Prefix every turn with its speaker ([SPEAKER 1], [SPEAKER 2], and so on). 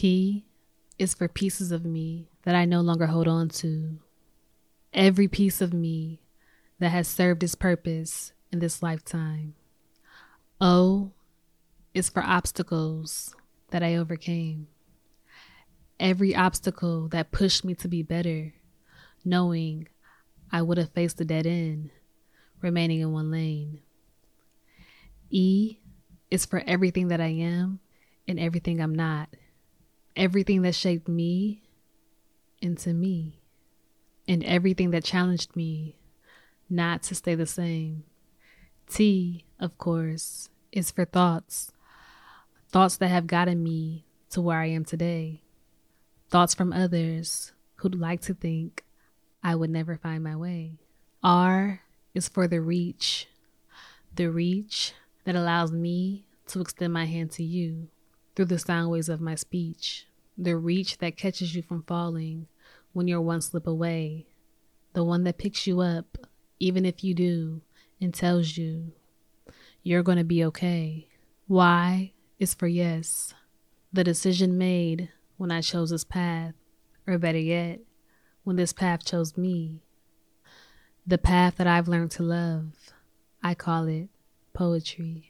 [SPEAKER 1] P is for pieces of me that I no longer hold on to. Every piece of me that has served its purpose in this lifetime. O is for obstacles that I overcame. Every obstacle that pushed me to be better, knowing I would have faced a dead end, remaining in one lane. E is for everything that I am and everything I'm not. Everything that shaped me into me. And everything that challenged me not to stay the same. T, of course, is for thoughts. Thoughts that have gotten me to where I am today. Thoughts from others who'd like to think I would never find my way. R is for the reach. The reach that allows me to extend my hand to you through the sound waves of my speech. The reach that catches you from falling when you're one slip away. The one that picks you up, even if you do, and tells you you're going to be okay. Y is for yes. The decision made when I chose this path, or better yet, when this path chose me. The path that I've learned to love. I call it poetry.